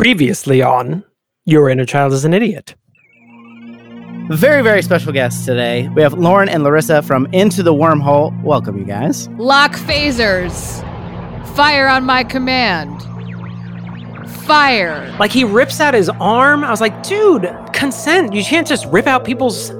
Previously on Your Inner Child is an Idiot. Very, very special guests today. We have Lauren and Larissa from Into the Wormhole. Welcome, you guys. Lock phasers. Fire on my command. Fire. Like he rips out his arm. I was like, dude, consent. You can't just rip out people's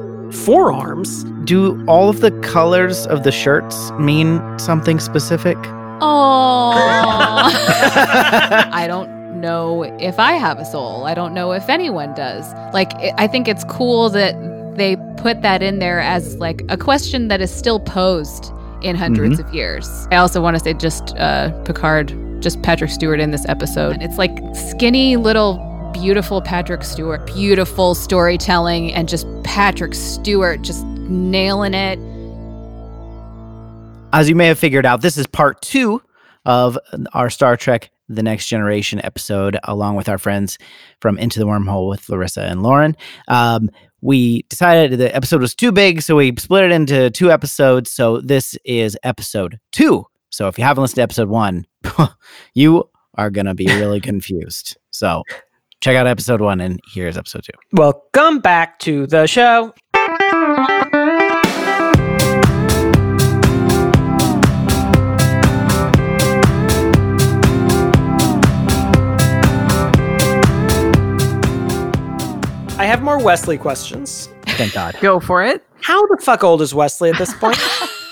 forearms. Do all of the colors of the shirts mean something specific? Oh. I don't know if I have a soul. I don't know if anyone does. Like, I- think it's cool that they put that in there as like a question that is still posed in 100s of years. I also want to say just uh, Picard, just Patrick Stewart in this episode. And it's like skinny little beautiful Patrick Stewart, beautiful storytelling, and just Patrick Stewart just nailing it. As you may have figured out, this is part two of our Star Trek The Next Generation episode, along with our friends from Into the Wormhole with Larissa and Lauren. Um, we decided the episode was too big, so we split it into two episodes. So this is episode two. So if you haven't listened to episode one, you are going to be really confused. So check out episode one, and here's episode two. Welcome back to the show. I have more Wesley questions. Thank God. Go for it. How the fuck old is Wesley at this point?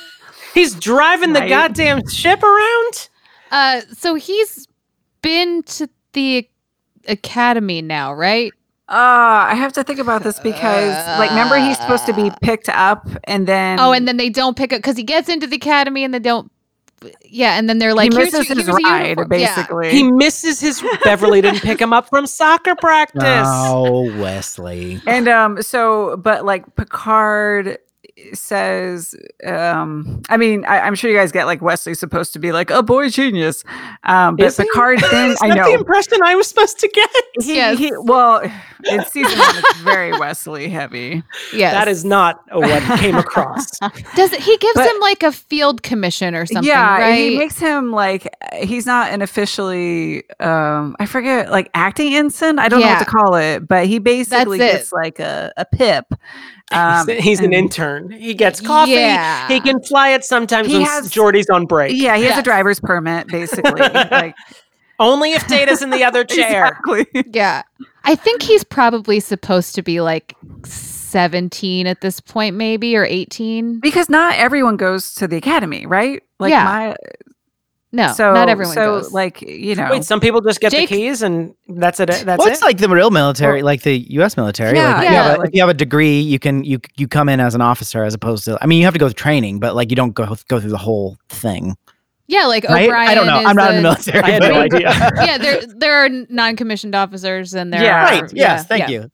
He's driving the Right. goddamn ship around? Uh, so he's been to the academy now, right? Uh, I have to think about this because, like, remember he's supposed to be picked up, and then Oh, and then they don't pick up because he gets into the academy and they don't. Yeah, and then they're like, he misses your- his here's ride, uniform." Yeah. basically. He misses his Beverly didn't pick him up from soccer practice. Oh, Wesley. and um, so, but like Picard says, um, I mean, I, I'm sure you guys get like Wesley's supposed to be like a boy genius, um, but Is he? Picard then I know the know impression I was supposed to get? he, Yes. he well in season one it's very Wesley heavy. Yes. That is not a what came across. Does it, he gives But- him like a field commission or something, yeah, right? he makes him like he's not an officially um I forget like acting ensign. I don't know what to call it, but he basically it. gets like a, a pip. Um, he's, he's an intern. He gets coffee. Yeah. He can fly it sometimes He when has- Geordi's on break. Yeah, he has Yes. a driver's permit basically. like Only if Data's in the other chair. exactly. yeah. I think he's probably supposed to be like 17 at this point, maybe, or 18. Because not everyone goes to the academy, right? Like Yeah. my No, so not everyone so goes. like you know Wait, some people just get Jake- the keys and that's it. That's well, it. it's like the real military, like the U.S. military. Yeah, like, if, you yeah, have a, like- if you have a degree, you can you you come in as an officer as opposed to. I mean, you have to go through training, but like you don't go go through the whole thing. yeah, like Right? O'Brien. I don't know. is I'm not in the military. I had no idea. yeah, there there are non-commissioned officers and there Yeah. are right. Yes. Thank yeah. you.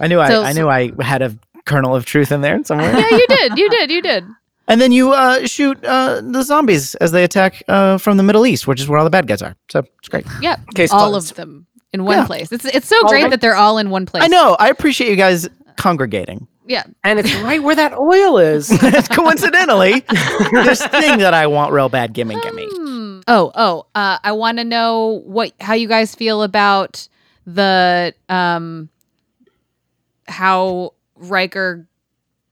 I knew So- I I knew I had a kernel of truth in there somewhere. Yeah, you did. You did. You did. And then you uh, shoot uh, the zombies as they attack uh, from the Middle East, which is where all the bad guys are. So it's great. Yeah, Case all closed. of them in one Yeah. place. It's it's so All great right. that they're all in one place. I know. I appreciate you guys congregating. Yeah. and it's right where that oil is. Coincidentally, this thing that I want real bad, gimme, gimme. Hmm. Oh, oh. Uh, I want to know what how you guys feel about the um how Riker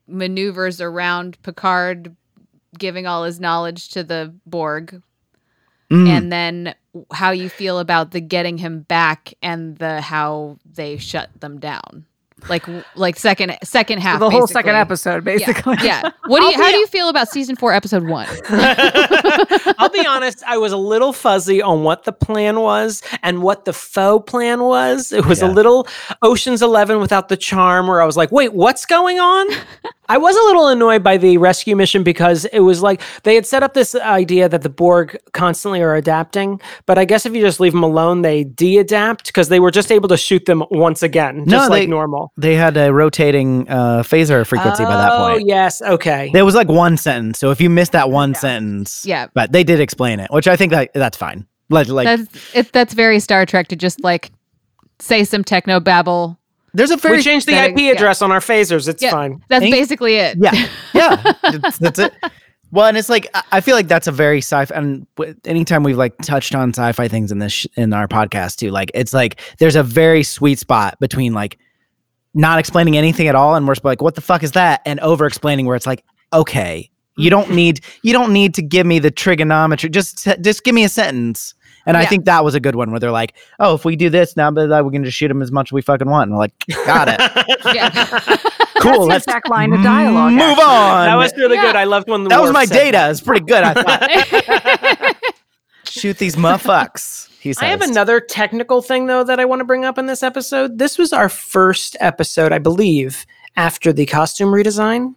maneuvers around Picard giving all his knowledge to the Borg Mm. and then how you feel about the getting him back and the how they shut them down. Like like second second half the whole basically. second episode basically. Yeah. What do you how be- do you feel about season 4 episode 1? I'll be honest, I was a little fuzzy on what the plan was and what the faux plan was. It was a little Ocean's 11 without the charm where I was like, "Wait, what's going on?" I was a little annoyed by the rescue mission because it was like they had set up this idea that the Borg constantly are adapting, but I guess if you just leave them alone, they de-adapt because they were just able to shoot them once again, No, just like normal. They had a rotating uh, phaser frequency by that point. Oh, yes, okay. There was like one sentence. So if you missed that one sentence, Yeah. but they did explain it, which I think that that's fine. Like, like that's it, that's very Star Trek to just like say some techno babble. There's a very we changed the setting- IP yeah. address on our phasers. It's Yeah. fine. That's Ain't- basically it. yeah, yeah, that's, that's it. Well, and it's like I- I feel like that's a very sci-fi. And anytime we've like touched on sci-fi things in this sh- in our podcast too, like it's like there's a very sweet spot between like not explaining anything at all, and we're just like, "What the fuck is that?" and over explaining, where it's like, "Okay, you don't mm. need you don't need to give me the trigonometry. Just t- just give me a sentence." And I think that was a good one where they're like, "Oh, if we do this now, but we can just shoot him as much as we fucking want." And we're like, "Got it, cool." the Let's exact line of dialogue, Move actually. on. that was really Yeah. good. I loved when the that was my said data. that. It's pretty good. I thought. Shoot these motherfucks. He says. I have another technical thing though that I want to bring up in this episode. This was our first episode, I believe, after the costume redesign,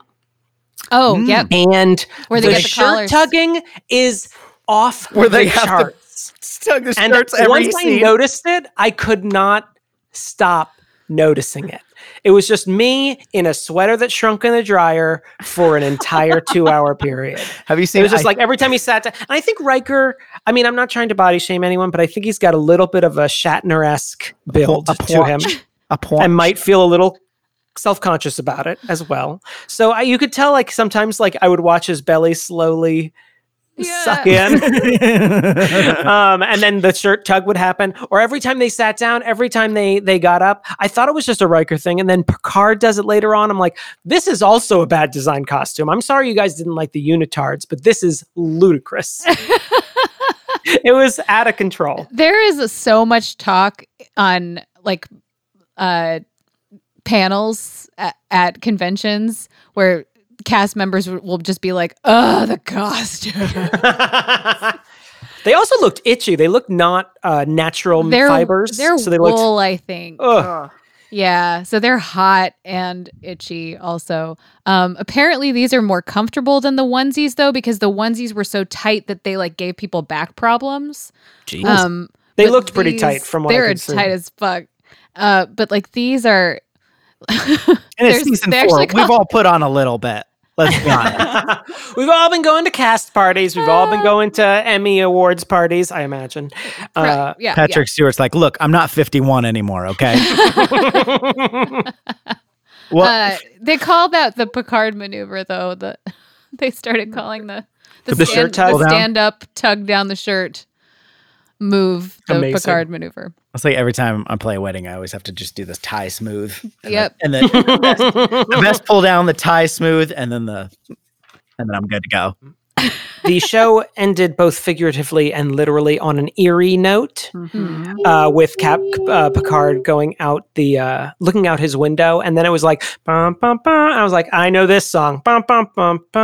oh, Mm. yep. and Where they the get the shirt collars. tugging is off Where they the have to charts. Stuck the and every once I noticed it, I could not stop noticing it. It was just me in a sweater that shrunk in the dryer for an entire two-hour period. have you seen? It seen? was just I- like every time he sat down. And I think Riker, I mean, I'm not trying to body shame anyone, but I think he's got a little bit of a Shatner esque build a to him a point. and might feel a little self conscious about it as well. So I, you could tell, like, sometimes, like, I would watch his belly slowly suck in. um, and then the shirt tug would happen, or every time they sat down, every time they they got up, I thought it was just a Riker thing, and then Picard does it later on. I'm like, this is also a bad design costume. I'm sorry you guys didn't like the unitards, but this is ludicrous. it was out of control. There is so much talk on like uh panels at, at conventions where cast members will just be like, "Oh, the costume." they also looked itchy. They looked not uh, natural they're fibers. they're so they wool, looked. I think. Ugh. Ugh. Yeah, so they're hot and itchy also. Um apparently these are more comfortable than the onesies though because the onesies were so tight that they like gave people back problems. Jeez. Um They looked pretty these- tight from what I they're could see. tight as fuck. Uh but like these are and it's season four. actually We've all put on a little bit. Let's be honest. We've all been going to cast parties. We've all been going to Emmy Awards parties, I imagine. Uh, yeah, Patrick Stewart's like, look, I'm not 51 anymore. Okay. Well, Uh, they call that the Picard maneuver though. The they started calling the the, The stand, shirt tug the down? stand up tug down the shirt move the Amazing. Picard maneuver. it's like every time I play a wedding, I always have to just do this tie smooth. And Yep. The, and then the best, the best pull down, the tie smooth, and then the, and then I'm good to go. The show ended both figuratively and literally on an eerie note, Mhm. uh, with Cap uh, Picard going out the uh, looking out his window, and then it was like bum bum bum. I was like, I know this song, bum bum bum bum,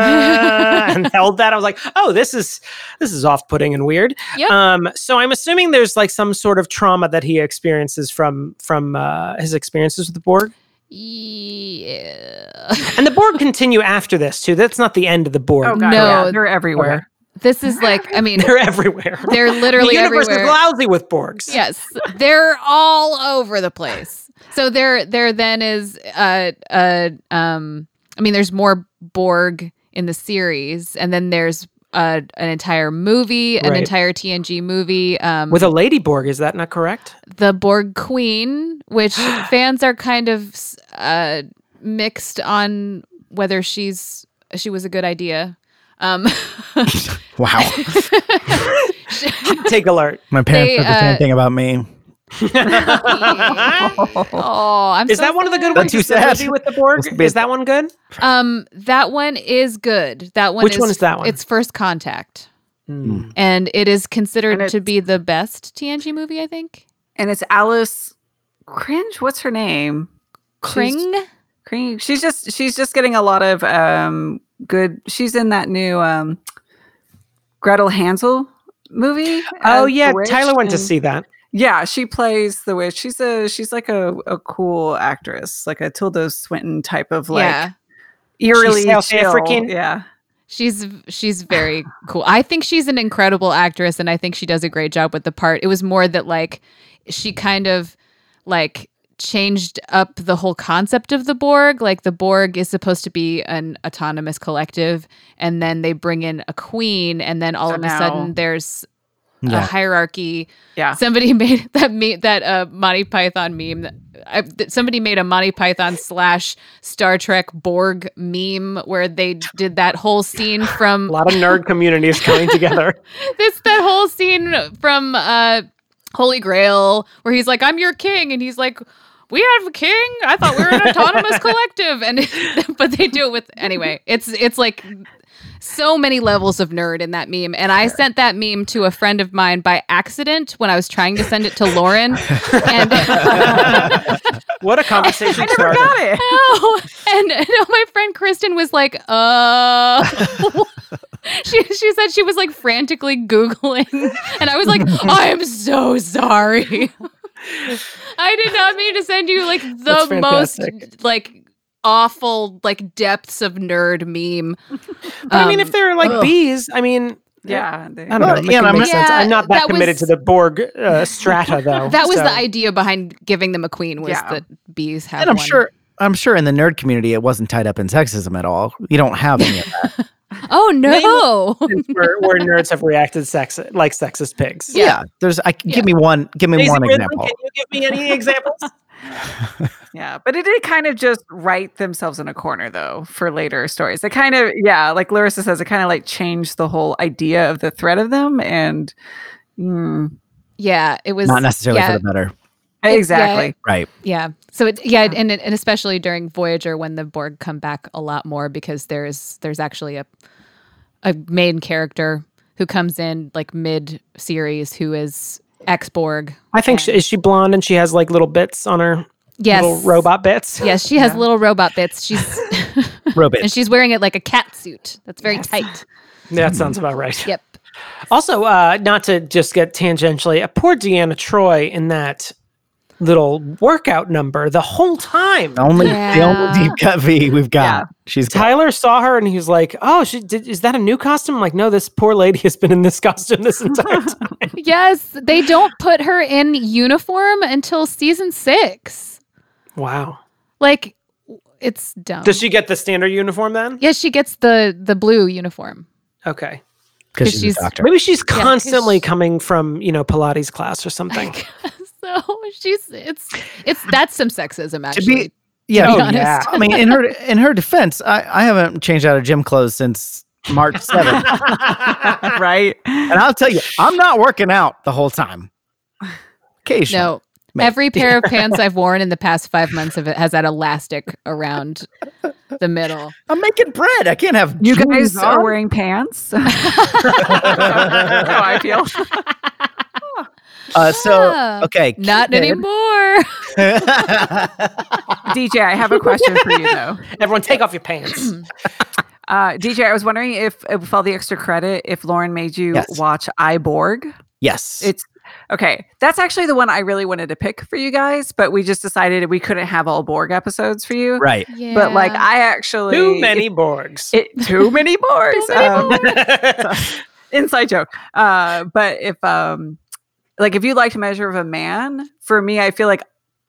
and held that. I was like, oh, this is this is off putting and weird. Yep. Um, so I'm assuming there's like some sort of trauma that he experiences from from uh, his experiences with the Borg. Yeah. And the Borg continue after this too. That's not the end of the Borg. Oh god, No. yeah, they're everywhere. This is like I mean They're everywhere. they're literally the universe everywhere. is lousy with Borgs. yes, they're all over the place. So there, there then is, uh, uh, um, I mean, there's more Borg in the series, and then there's uh, an entire movie, an Right. entire TNG movie, um, With a lady Borg, is that not correct? the Borg Queen, which fans are kind of uh, mixed on whether she's she was a good idea. Um, Wow. Take alert. My parents They, said the uh, same thing about me. oh, I'm Is so that one of the good ones? too Is the sad. with the Borg? Is that one good? Um, that one is good. That one. Which is, one is that one? It's First Contact, Hmm. and it is considered to be the best TNG movie. I think. And it's Alice Cringe. What's her name? She's- Kring. She's just she's just getting a lot of um good. She's in that new um Gretel Hansel movie. Oh yeah, witch, Tyler went to see that. Yeah, she plays the witch. She's a she's like a, a cool actress, like a Tilda Swinton type of like yeah, eerily South chill. African? Yeah, she's she's very cool. I think she's an incredible actress, and I think she does a great job with the part. It was more that like she kind of like changed up the whole concept of the Borg. Like the Borg is supposed to be an autonomous collective, and then they bring in a queen, and then all So of a sudden there's Yeah. a hierarchy. Yeah. Somebody made that me that uh, Monty Python meme. That, I, that somebody made a Monty Python slash Star Trek Borg meme where they did that whole scene from A lot of nerd communities coming together. this that whole scene from uh Holy Grail where he's like, I'm your king, and he's like, We have a king? I thought we were an autonomous collective. And but they do it with anyway, it's it's like so many levels of nerd in that meme. And I sent that meme to a friend of mine by accident when I was trying to send it to Lauren. And What a conversation I never starter. got it. Oh, and, and my friend Kristen was like, uh, she, she said she was like frantically Googling. And I was like, I am so sorry. I did not mean to send you like the most like awful like depths of nerd meme. But I mean, if Um, they're like ugh. bees, I mean, Yeah. they- I don't Well, know. yeah, Yeah, I'm makes not- I'm not that, that committed was- to the Borg uh, strata, though. that was so- the idea behind giving them a queen was Yeah. that bees have and I'm one. sure I'm sure in the nerd community it wasn't tied up in sexism at all. You don't have any of that. Oh no. where, where nerds have reacted sex like sexist pigs. yeah. There's I Yeah. give me one give me Daisy one Ridley, example. Can you give me any examples? Yeah, but it did kind of just write themselves in a corner though for later stories. It kind of yeah, like Larissa says, it kind of like changed the whole idea of the threat of them and mm, yeah, it was Not necessarily yeah, for the better. yeah. exactly. Right. Yeah. So it yeah, and and especially during Voyager when the Borg come back a lot more because there's there's actually a a main character who comes in like mid series who is ex Borg. I think she, is she blonde and she has like little bits on her Yes. little robot bits. Yes, she has Yeah. little robot bits. She's Robit. and she's wearing it like a cat suit. That's very Yes. tight. that sounds about right. Yep. Also, uh, not to just get tangentially, a poor Deanna Troy in that little workout number the whole time. The only the only deep cut V we've got. Yeah. She's got Tyler saw her and he was like, "Oh, she did, is that a new costume?" I'm like, no, this poor lady has been in this costume this entire time. Yes, they don't put her in uniform until season 6. wow. Like it's dumb. Does she get the standard uniform then? Yes, she gets the the blue uniform. Okay. because 'cause she's, she's- a doctor. Maybe she's 'cause constantly she- coming from, you know, Pilates class or something. so she's it's it's that's some sexism To actually. be yeah, be oh, yeah. I mean, in her in her defense, I, I haven't changed out of gym clothes since March seventh, right. and I'll tell you, I'm not working out the whole time. Occasionally, no, Maybe. every pair of pants I've worn in the past five months of it has that elastic around the middle. I'm making bread. I can't have You jeans guys are wearing pants. That's how I feel. Uh, so okay, Not kid. anymore. DJ, I have a question for you though. Everyone take off your pants. Uh, DJ, I was wondering if, if all the extra credit, if Lauren made you Yes. watch I, Borg. yes, It's okay. That's actually the one I really wanted to pick for you guys, but we just decided we couldn't have all Borg episodes for you. right. But like, I actually Too many Borgs. It, too many Borgs. Too many Um, Borgs. inside joke. Uh, but if um, like if you liked Measure of a Man, for me, I feel like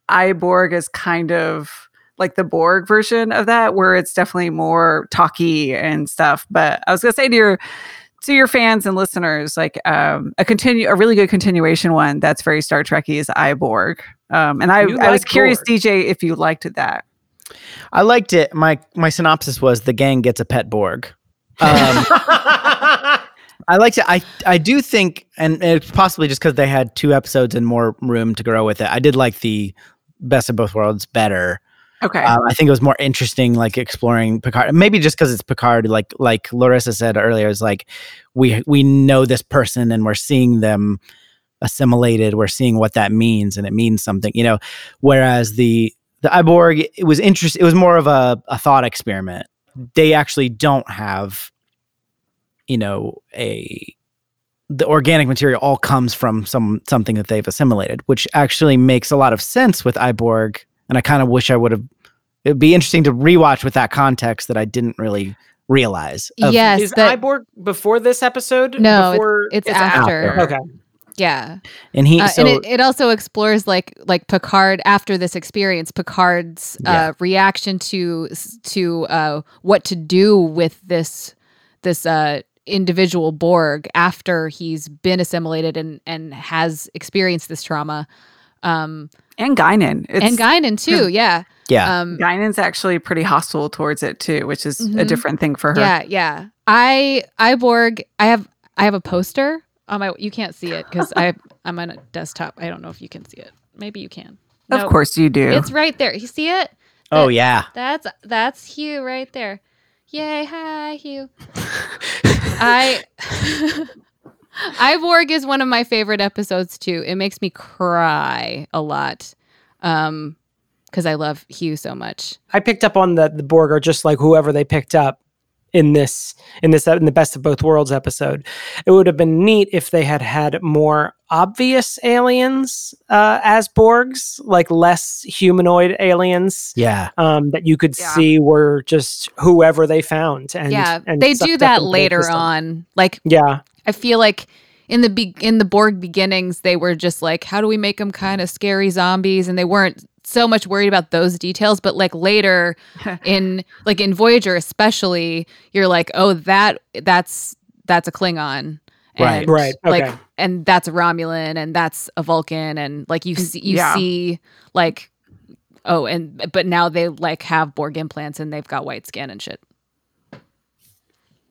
I, Borg is kind of like the Borg version of that, where it's definitely more talky and stuff. But I was gonna say to your to your fans and listeners, like um, a continue a really good continuation one that's very Star Trekky is I, Borg. Um, and I, You I was curious, Borg. DJ, if you liked that. I liked it. My my synopsis was the gang gets a pet Borg. Um, I like to. I I do think, and it's possibly just because they had two episodes and more room to grow with it. I did like the best of both worlds better. Okay. Um, I think it was more interesting, like exploring Picard. Maybe just because it's Picard, like like Larissa said earlier, is like we we know this person and we're seeing them assimilated. We're seeing what that means, and it means something, you know. Whereas the the I, Borg, it was interesting. It was more of a, a thought experiment. They actually don't have, you know, a the organic material all comes from some something that they've assimilated, which actually makes a lot of sense with I, Borg. And I kind of wish I would have. It'd be interesting to rewatch with that context that I didn't really realize. of- yes, Is that, I, Borg before this episode? No, before it's it's after. Okay. yeah. and he Uh, so and it, it also explores like like Picard after this experience, Picard's Yeah. uh, reaction to to uh, what to do with this this uh, individual Borg after he's been assimilated and and has experienced this trauma. Um, And Guinan. It's, and Guinan too, yeah. Yeah. Um, Guinan's actually pretty hostile towards it too, which is a Mhm. different thing for her. Yeah, yeah. I I Borg. I have I have a poster on my. You can't see it because I I'm on a desktop. I don't know if you can see it. Maybe you can. Of Nope. course you do. It's right there. You see it? oh yeah. That's that's Hugh right there. Yay! Hi, Hugh. I I, Borg is one of my favorite episodes too. It makes me cry a lot, um, because I love Hugh so much. I picked up on that the Borg are just like whoever they picked up in this in this in the best of both worlds episode. It would have been neat if they had had more obvious aliens uh, as Borgs, like less humanoid aliens Yeah. um, that you could Yeah. see were just whoever they found. And yeah, and they do that later on. Like Yeah, I feel like in the be- in the Borg beginnings, they were just like, how do we make them kind of scary zombies? And they weren't so much worried about those details. But like later in like in Voyager, especially, you're like, oh, that that's that's a Klingon. Right. And, Right, Like, okay. and that's a Romulan, and that's a Vulcan, and like you see, you Yeah. see, like, oh, and but now they like have Borg implants, and they've got white skin and shit,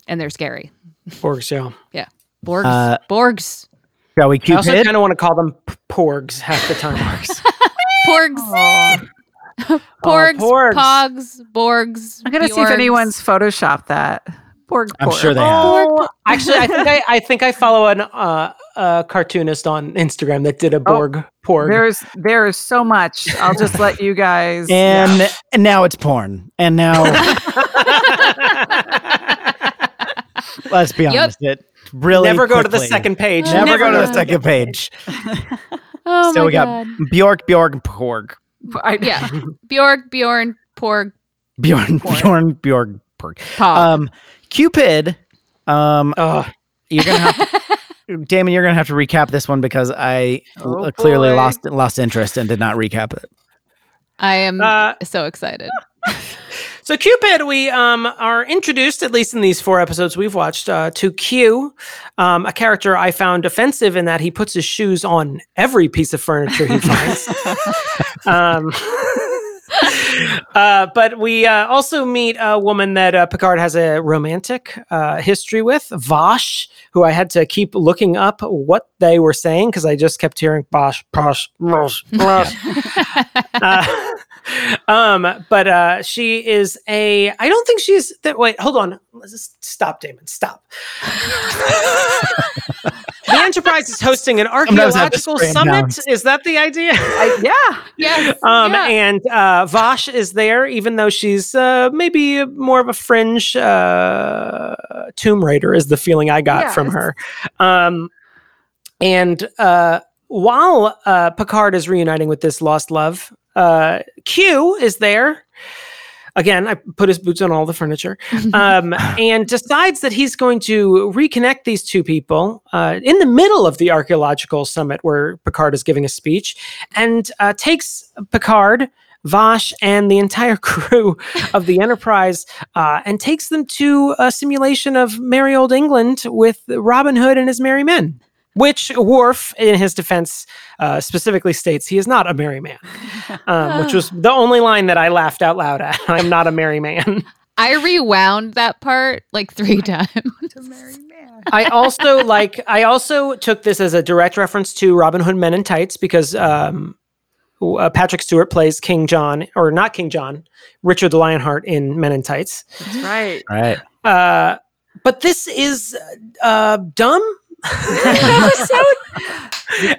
and they're scary. Borgs. Yeah, yeah. Borgs, Uh, Borgs. Shall we keep I also kind of want to call them p- Porgs half the time. Porgs, Oh, Porgs, Porgs. Pogs, Borgs. I'm gonna see if anyone's photoshopped that. Borg. I'm Borg. sure they have. Oh, actually, I think I, I think I follow an uh, a cartoonist on Instagram that did a Borg Porg. There's there is so much. I'll just let you guys. And yeah. and now it's porn. And now let's be Yep. honest, it really Never go to the second page. Oh, Never, go to the second page. Oh so my we got god. Bjork, Bjork, Porg. Yeah, Bjork, Bjorn, Porg, Bjorn, Bjorn, Bjork, Porg. Pog. Um, Qpid. Um, Ugh. you're gonna have, Damon. You're gonna have to recap this one because I Oh, l- clearly boy. lost lost interest and did not recap it. I am Uh, so excited. So Qpid, we um, are introduced, at least in these four episodes we've watched, uh, to Q, um, a character I found offensive in that he puts his shoes on every piece of furniture he finds. um, uh, but we uh, also meet a woman that uh, Picard has a romantic uh, history with, Vash, who I had to keep looking up what they were saying because I just kept hearing Bosh, Bosh, Bosh, Bosh. um, but uh, she is a. I don't think she's. Th- wait, hold on. Let's just stop, Damon. Stop. the Enterprise is hosting an Sometimes I have to archaeological summit. down. Is that the idea? I, yeah. Yes. Um, yeah. and uh, Vash is there, even though she's uh, maybe more of a fringe uh, Tomb Raider, is the feeling I got from her. Um, and uh, while uh, Picard is reuniting with this lost love, uh, Q is there. Again, I put his boots on all the furniture um, and decides that he's going to reconnect these two people uh, in the middle of the archaeological summit where Picard is giving a speech and uh, takes Picard, Vash, and the entire crew of the Enterprise uh, and takes them to a simulation of merry old England with Robin Hood and his merry men. Which Worf, in his defense, uh, specifically states he is not a merry man, um, which was the only line that I laughed out loud at. I'm not a merry man. I rewound that part like three times. I also like. I also took this as a direct reference to Robin Hood Men in Tights because um, uh, Patrick Stewart plays King John, or not King John, Richard the Lionheart in Men in Tights. That's right. All right. Uh, but this is uh, dumb.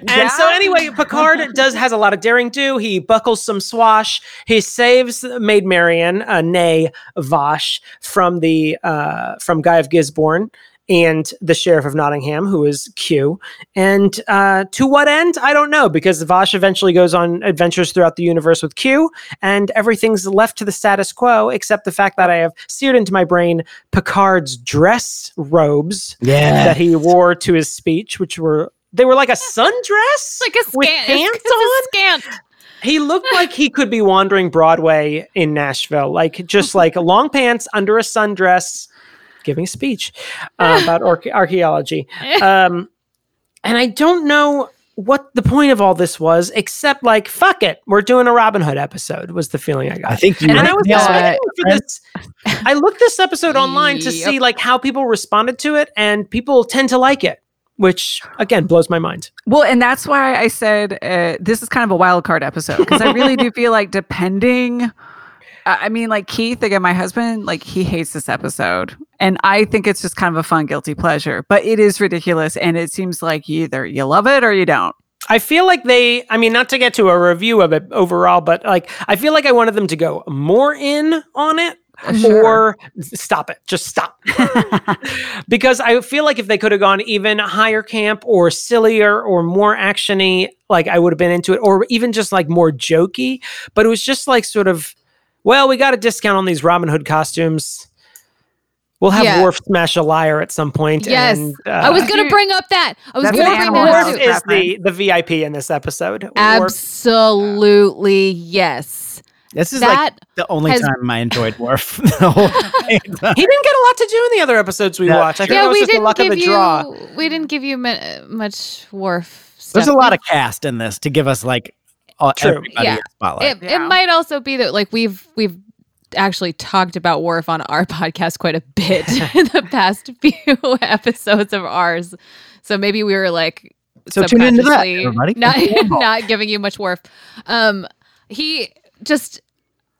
And so anyway, Picard does has a lot of daring do. He buckles some swash. He saves Maid Marian, uh, nay Vash, from the uh, from Guy of Gisborne and the Sheriff of Nottingham, who is Q. And uh, to what end? I don't know, because Vash eventually goes on adventures throughout the universe with Q, and everything's left to the status quo, except the fact that I have seared into my brain Picard's dress robes Yeah. that he wore to his speech, which were they were like a sundress, Like a with scant. pants it's, it's a scant. He looked like he could be wandering Broadway in Nashville, like just like long pants under a sundress. Giving a speech uh, about arche- archaeology. Um, and I don't know what the point of all this was, except like, fuck it, we're doing a Robin Hood episode. Was the feeling I got. I think you and were- I was yeah, just I- waiting for this. I looked this episode online to Yep. see like how people responded to it, and people tend to like it, which again blows my mind. Well, and that's why I said uh, this is kind of a wild card episode because I really do feel like depending. I mean, like Keith, again, my husband, like he hates this episode. And I think it's just kind of a fun, guilty pleasure, but it is ridiculous. And it seems like either you love it or you don't. I feel like they, I mean, not to get to a review of it overall, but like, I feel like I wanted them to go more in on it uh, Sure. or stop it. Just stop. because I feel like if they could have gone even higher camp or sillier or more actiony, like I would have been into it, or even just like more jokey. But it was just like sort of, well, we got a discount on these Robin Hood costumes. We'll have Yeah. Worf smash a lyre at some point. Yes. and, uh, I was gonna bring up that. I was gonna bring Animal that House Worf is the the VIP in this episode. Worf- Absolutely yes. This is like the only has- time I enjoyed Worf. the whole thing. he didn't get a lot to do in the other episodes we That's watched. I think yeah, that was we just the didn't luck of give the you draw. we didn't give you much Worf. There's a lot of cast in this to give us like all, True. everybody Yeah. a spotlight. It, Yeah. it might also be that like we've we've actually talked about Worf on our podcast quite a bit in the past few episodes of ours. So maybe we were like So tune into that, everybody. not not giving you much Worf. Um, he just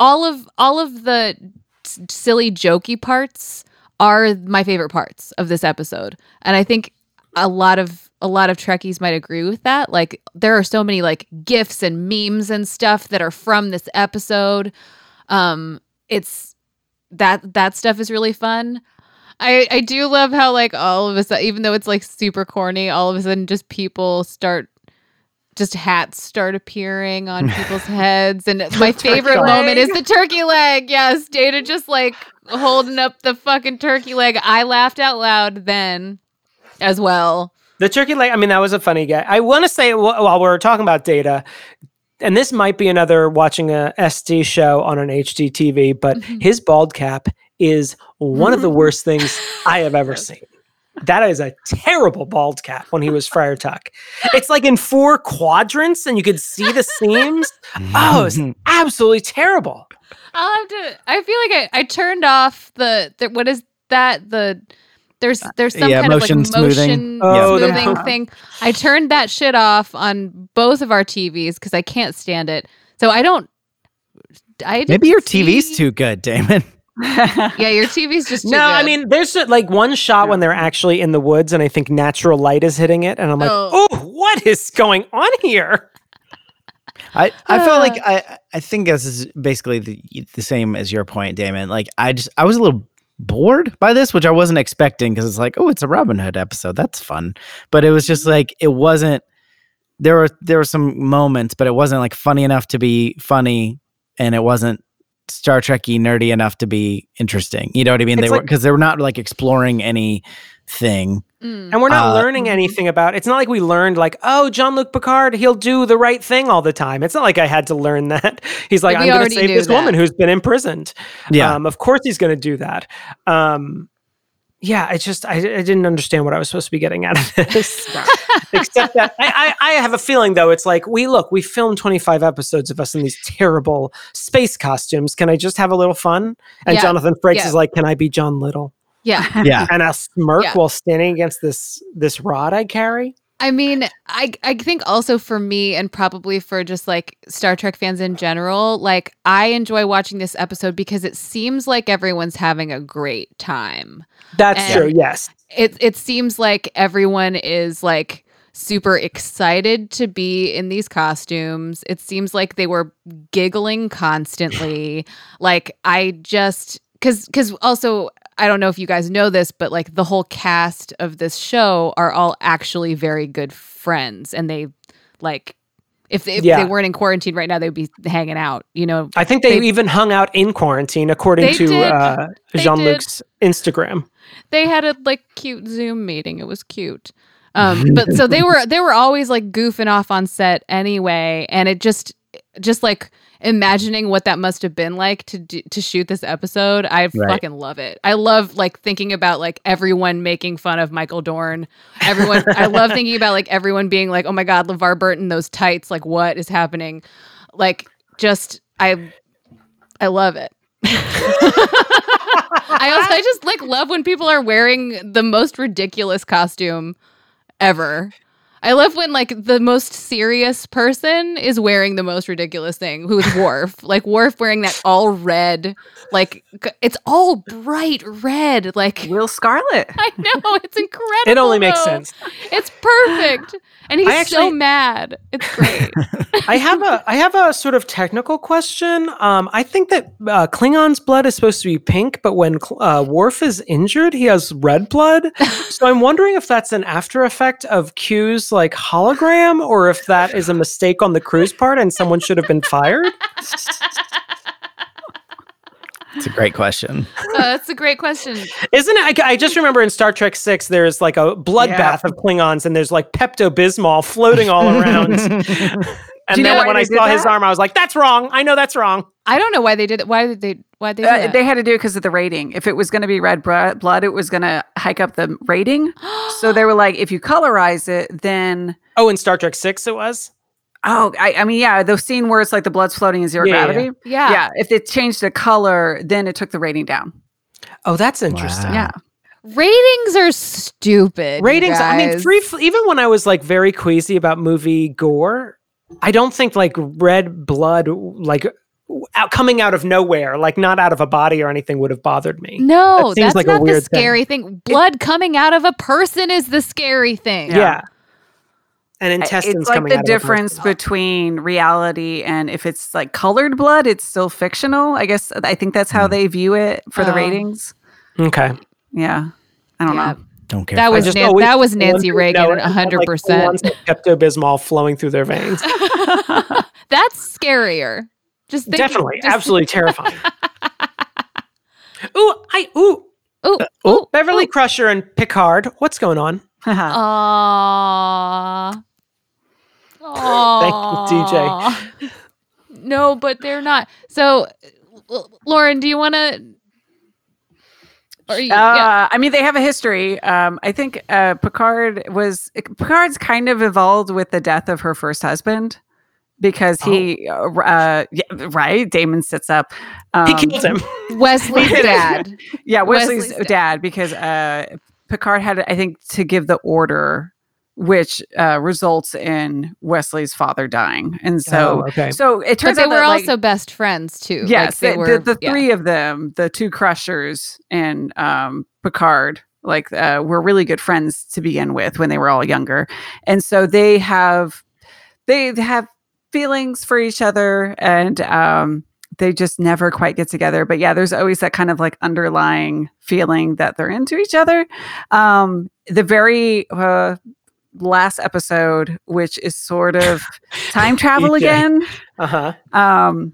all of all of the s- silly jokey parts are my favorite parts of this episode, and I think a lot of a lot of Trekkies might agree with that. Like there are so many like gifs and memes and stuff that are from this episode. Um, it's that that stuff is really fun. I I do love how like all of a sudden, even though it's like super corny, all of a sudden just people start. Just hats start appearing on people's heads, and my favorite turkey moment is the turkey leg. Yes, Data just like holding up the fucking turkey leg. I laughed out loud then, as well. The turkey leg. I mean, that was a funny guy. I want to say while we're talking about data, and this might be another watching a SD show on an HD TV, but Mhm. his bald cap is one of the worst things I have ever seen. That is a terrible bald cap when he was Friar Tuck. It's like in four quadrants, and you could see the seams. Oh, it's absolutely terrible. I'll have to. I feel like I, I turned off the, the what is that the there's there's some Yeah, kind motion of like smoothing. motion Oh, smoothing Yeah. thing. I turned that shit off on both of our TVs because I can't stand it. So I don't. I Maybe didn't your TV's see- too good, Damon. Yeah, your TV's just too No, I mean, there's uh, like one shot when they're actually in the woods, and I think natural light is hitting it, and I'm like, Oh. oh, what is going on here? I, I felt like Uh. I I think this is basically the the same as your point, Damon. Like I just I was a little bored by this, which I wasn't expecting because it's like, oh, it's a Robin Hood episode. That's fun. But it was just like it wasn't there were there were some moments, but it wasn't like funny enough to be funny and it wasn't Star Trekky nerdy enough to be interesting. You know what I mean? It's they were because they were not like exploring anything. Mm. And we're not Uh, learning anything about. It's not like we learned like, oh, Jean Luc Picard, he'll do the right thing all the time. It's not like I had to learn that. He's like, Like, I'm going to save knew this woman who's been imprisoned. Yeah. Um, of course he's going to do that. Um, yeah, it's just I, I didn't understand what I was supposed to be getting out of this. Except that I, I, I have a feeling though it's like we look we filmed 25 episodes of us in these terrible space costumes. Can I just have a little fun? And Yeah, Jonathan Frakes yeah. is like, "Can I be John Little?" Yeah. yeah. And a smirk Yeah. while standing against this this rod I carry. I mean, I I think also for me and probably for just like Star Trek fans in general, like I enjoy watching this episode because it seems like everyone's having a great time. That's And- true. Yes. It it seems like everyone is like super excited to be in these costumes. It seems like they were giggling constantly. like I just cuz cuz also I don't know if you guys know this, but like the whole cast of this show are all actually very good friends and they like if they, if Yeah. they weren't in quarantine right now they'd be hanging out, you know. I think they, They- even hung out in quarantine, according to uh, Jean Luc's Instagram. they had a like cute Zoom meeting. It was cute. Um, but so they were they were always like goofing off on set anyway, and it just just like imagining what that must have been like to do, to shoot this episode. I Right. fucking love it. I love like thinking about like everyone making fun of Michael Dorn. Everyone, I love thinking about like everyone being like, "Oh my god, LeVar Burton, those tights! Like, what is happening?" Like, just I, I love it. I also I just like love when people are wearing the most ridiculous costume ever. I love when like the most serious person is wearing the most ridiculous thing. Who is Worf? like Worf wearing that all red, like it's all bright red. Like Will Scarlet. I know it's incredible. It only makes though. sense. It's perfect, and he's I so mad. It's great. I have a I have a sort of technical question. Um, I think that uh, Klingon's blood is supposed to be pink, but when uh, Worf is injured, he has red blood. so I'm wondering if that's an after effect of Q's like hologram, or if that is a mistake on the crew's part and someone should have been fired. It's a great question. Uh, that's a great question. Isn't it? I, I just remember in Star Trek Six, there's like a bloodbath Yeah. of Klingons, and there's like Pepto Bismol floating all around. and then know when I saw his arm, I was like, "That's wrong. I know that's wrong." I don't know why they did it. Why did they? Why they? Uh, they had to do it because of the rating. If it was going to be red blood, it was going to hike up the rating. so they were like, if you colorize it, then Oh, in Star Trek Six, it was. Oh, I, I mean, yeah, the scene where it's like the blood's floating in zero Yeah, yeah, gravity. yeah. Yeah, if they changed the color, then it took the rating down. Oh, that's interesting. Wow. Yeah, Ratings are stupid. you Ratings. I mean, guys. free. Even when I was like very queasy about movie gore, I don't think like red blood, like out, coming out of nowhere, like not out of a body or anything, would have bothered me. No, That seems that's like not the weird thing. scary thing. Blood coming out of a person is the scary thing. Yeah. And intestines it's like coming the out difference between reality and if it's like colored blood, it's still fictional. I guess uh, I think that's how mm. they view it for the Oh. ratings. Okay. Yeah, I don't Yeah. know. Don't care. That was just Nan- that was Nancy Reagan, no, a it had, hundred like, percent. Pepto Bismol flowing through their veins. That's scarier. Just think, Definitely, just- absolutely terrifying. ooh, I ooh, Ooh, uh, ooh, Beverly Crusher and Picard. What's going on? Aww. Thank you, DJ. No, but they're not. So, L- Lauren, do you want to? Or you, yeah. Uh, I mean, they have a history. Um, I think uh, Picard was Picard's kind of evolved with the death of her first husband because he, uh, uh, yeah, right? Damon sits up. Um, He killed him. Wesley's dad. Yeah, Wesley's, Wesley's dad. because uh, Picard had, I think, to give the order, which uh, results in Wesley's father dying, and so Oh, okay. so it But turns they out were that, like, also best friends too. Yes, like they the, were. the, the yeah. three of them, the two crushers and um, Picard, like uh, were really good friends to begin with when they were all younger, and so they have they have feelings for each other, and um, they just never quite get together. But yeah, there's always that kind of like underlying feeling that they're into each other. Um, the very uh, last episode, which is sort of time travel again. Uh huh. um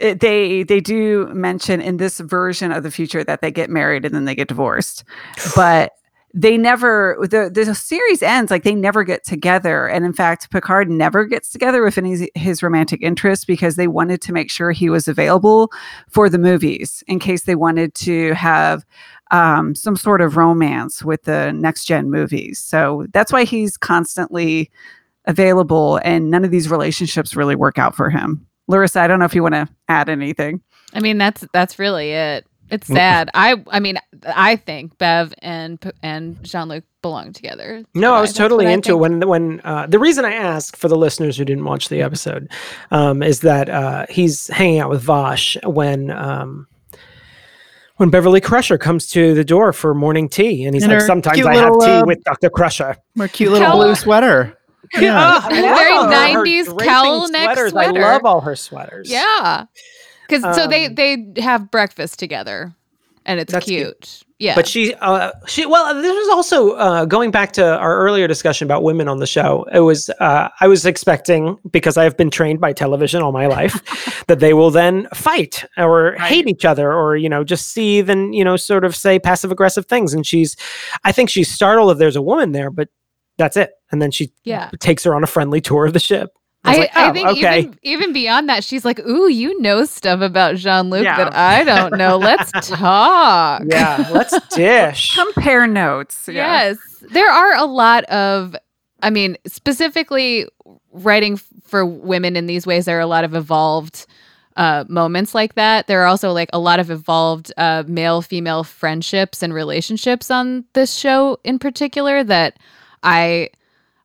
it, they they do mention in this version of the future that they get married and then they get divorced. But they never the the series ends like they never get together. And in fact Picard never gets together with any his romantic interests because they wanted to make sure he was available for the movies in case they wanted to have um, some sort of romance with the next gen movies so that's why he's constantly available and none of these relationships really work out for him. Larissa, I don't know if you want to add anything. I mean, that's that's really it. It's sad. I I mean, I think Bev and and Jean Luc belong together. No, I was totally I into it when when uh, the reason I ask for the listeners who didn't watch the episode um, is that uh, he's hanging out with Vash when um, when Beverly Crusher comes to the door for morning tea, and he's In like, "Sometimes cute I have tea uh, with Doctor Crusher." My cute little How- blue sweater. Yeah. Ah, I A love very 90s draping cowl neck sweaters. I love all her sweaters. Yeah, because so they Um, they have breakfast together, and it's cute. cute. Yeah, But she, uh, she, well, this was also uh, going back to our earlier discussion about women on the show. It was, uh, I was expecting because I have been trained by television all my life that they will then fight or hate each other or you know just seethe and you know sort of say passive aggressive things. And she's, I think she's startled if there's a woman there, but that's it. And then she Yeah. takes her on a friendly tour of the ship. I, was I, like, I "Oh, think okay. even even beyond that, she's like, "Ooh, you know stuff about Jean Luc Yeah. that I don't know. Let's talk." yeah, let's dish. Compare notes. Yeah. Yes, there are a lot of. I mean, specifically writing f- for women in these ways, there are a lot of evolved uh, moments like that. There are also like a lot of evolved uh, male female friendships and relationships on this show in particular that I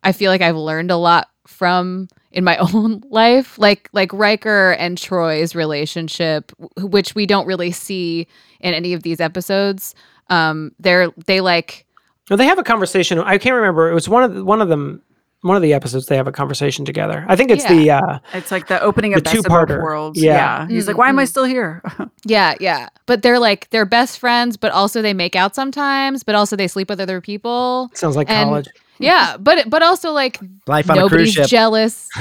I feel like I've learned a lot from in my own life like like Riker and Troy's relationship which we don't really see in any of these episodes um they're they like Well, they have a conversation. I can't remember. It was one of the, one of them. One of the episodes they have a conversation together. I think it's the uh, It's like the opening of The two-parter. Both Worlds. Yeah. Yeah. He's like, why am I still here? Yeah, yeah. But they're like they're best friends, but also they make out sometimes, but also they sleep with other people. sounds like And- college. Yeah, but but also like Life on a cruise nobody's ship. jealous.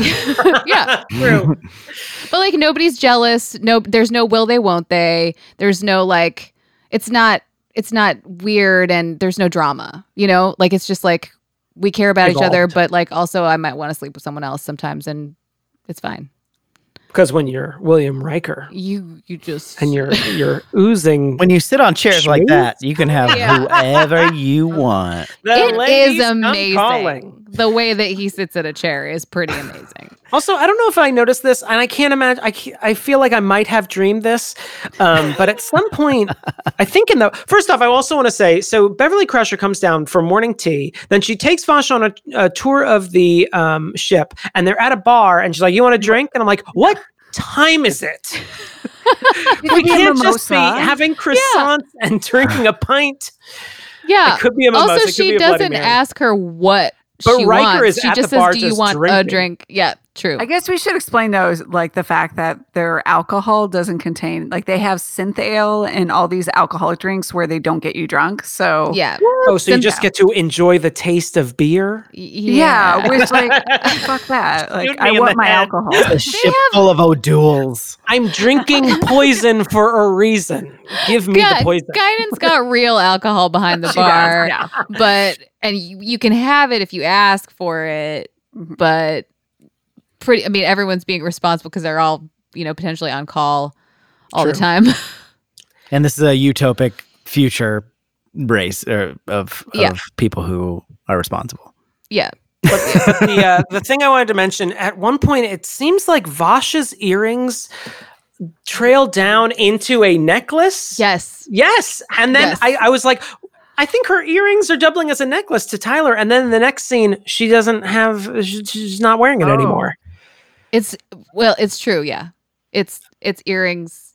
yeah, True. but like nobody's jealous. No, there's no will they won't they. There's no like it's not it's not weird and there's no drama. You know, like it's just like we care about each other, but like also I might want to sleep with someone else sometimes, and it's fine. Because when you're William Riker You you just and you're you're oozing, When you sit on chairs like that, you can have Yeah. whoever you want. The It ladies come amazing. The way that he sits at a chair is pretty amazing. Also, I don't know if I noticed this, and I can't imagine. I, ca- I feel like I might have dreamed this, um, but at some point, I think in the first off, I also want to say so. Beverly Crusher comes down for morning tea, then she takes Vash on a, a tour of the um, ship, and they're at a bar, and she's like, "You want a drink?" And I'm like, "What time is it? we can't just be having croissants and drinking a pint. Yeah. It could be a mimosa. also, it could she be a Bloody doesn't ask her what But she Riker wants. is she at just the bar says, "Do you want a drink?" Yeah, true. I guess we should explain those, like the fact that their alcohol doesn't contain, like they have synth ale and all these alcoholic drinks where they don't get you drunk. So yeah. Oh, so you just get to enjoy the taste of beer? Yeah, Yeah. which like fuck that. Like I want my head. alcohol. A ship full of O'Doul's. I'm drinking poison for a reason. Give me Gu- the poison. Guinan's got real alcohol behind the She does, bar, yeah. but and you, you can have it if you ask for it, Mhm. but pretty. I mean, everyone's being responsible because they're all you know potentially on call all the time. And this is a utopic future race uh, of, Yeah. of people who are responsible. yeah, But, but the uh, the thing I wanted to mention at one point, it seems like Vash's earrings trail down into a necklace. yes, Yes, and then Yes. I, I was like, I think her earrings are doubling as a necklace to Tyler. And then the next scene, she doesn't have. She's not wearing it Oh. anymore. It's well, it's true. Yeah, it's it's earrings,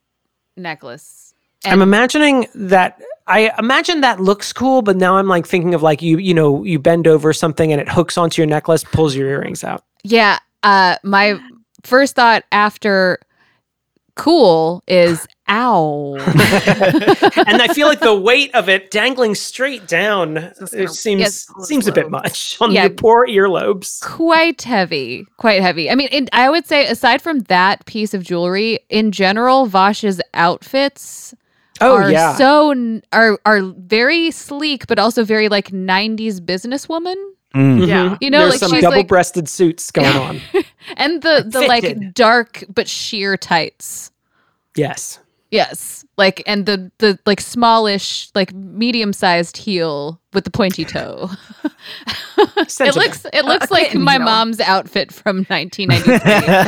necklace. I'm imagining that. I imagine that looks cool, but now I'm like thinking of like you, you know, you bend over something and it hooks onto your necklace, pulls your earrings out. Yeah. Uh my first thought after cool is ow. and I feel like the weight of it dangling straight down it seems Yes. seems a bit much on Yeah. your poor earlobes. quite heavy. Quite heavy. I mean, in, I would say aside from that piece of jewelry, in general, Vash's outfits Oh are yeah, so are are very sleek but also very like 90s businesswoman. Mm. Yeah. You know, There's like some she's like double-breasted suits going on. and the the like dark but sheer tights. yes, Yes. Like and the the like smallish like medium-sized heel with the pointy toe. it looks it looks A like my mom's outfit from 1993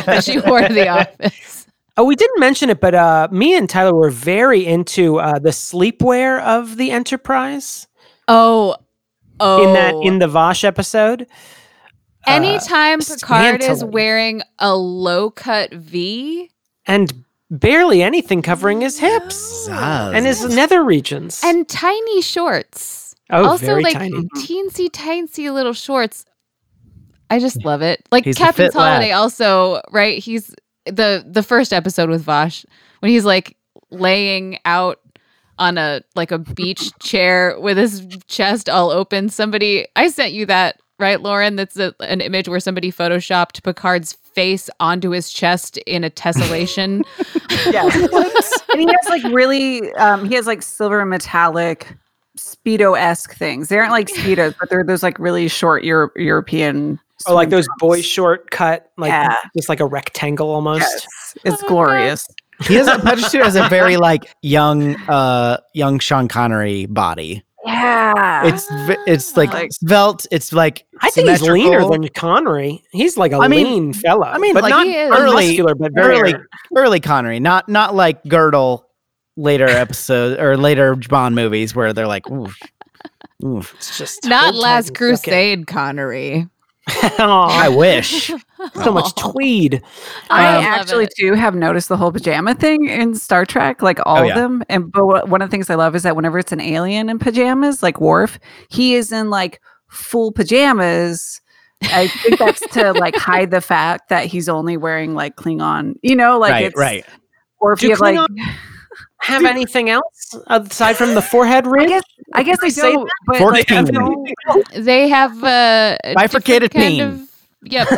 that she wore to the office. Oh, we didn't mention it, but uh, me and Tyler were very into uh, the sleepwear of the Enterprise Oh, oh. in that in the Vash episode. Uh, anytime Picard is wearing a low cut V and barely anything covering his hips Zaz. and his nether regions. and tiny shorts, oh, also very like tiny. Mm-hmm. teensy tiny little shorts. I just love it. Like He's the Captain's fit lad. Holiday, also right. He's the the first episode with Vash when he's like laying out on a like a beach chair with his chest all open. Somebody I sent you that right, Lauren. That's a, an image where somebody photoshopped Picard's face onto his chest in a tessellation. Yes. and he has like really um he has like silver metallic speedo esque things. They aren't like speedos, but they're those like really short Euro- European Or like those trunks. boy short cut, like Yeah. just like a rectangle almost. Yes, it's Oh my glorious. He has a Patrick Stewart has a very like young, uh, young Sean Connery body. Yeah, It's v- it's like, Like- svelte. It's like I think he's leaner than Connery. He's like a I mean- lean fella. I mean, but like, not he is. early- muscular, but very early er early Connery, not not like Girdle later episode or later Bond movies where they're like, oof, oof. It's just Not Last and suck. Crusade, Connery. I wish. so much tweed. Um, I love actually it. too have noticed the whole pajama thing in Star Trek, like all Oh, of them. And but one of the things I love is that whenever it's an alien in pajamas, like Worf, he is in like full pajamas. I think that's to like hide the fact that he's only wearing like Klingon, you know, like right, it's right. Or if Do you have like, Klingon Have anything else aside from the forehead I ridge? guess I guess I Say don't. But Fork like, peen. no- They have uh, a Bifurcated different kind peen. of- Yep,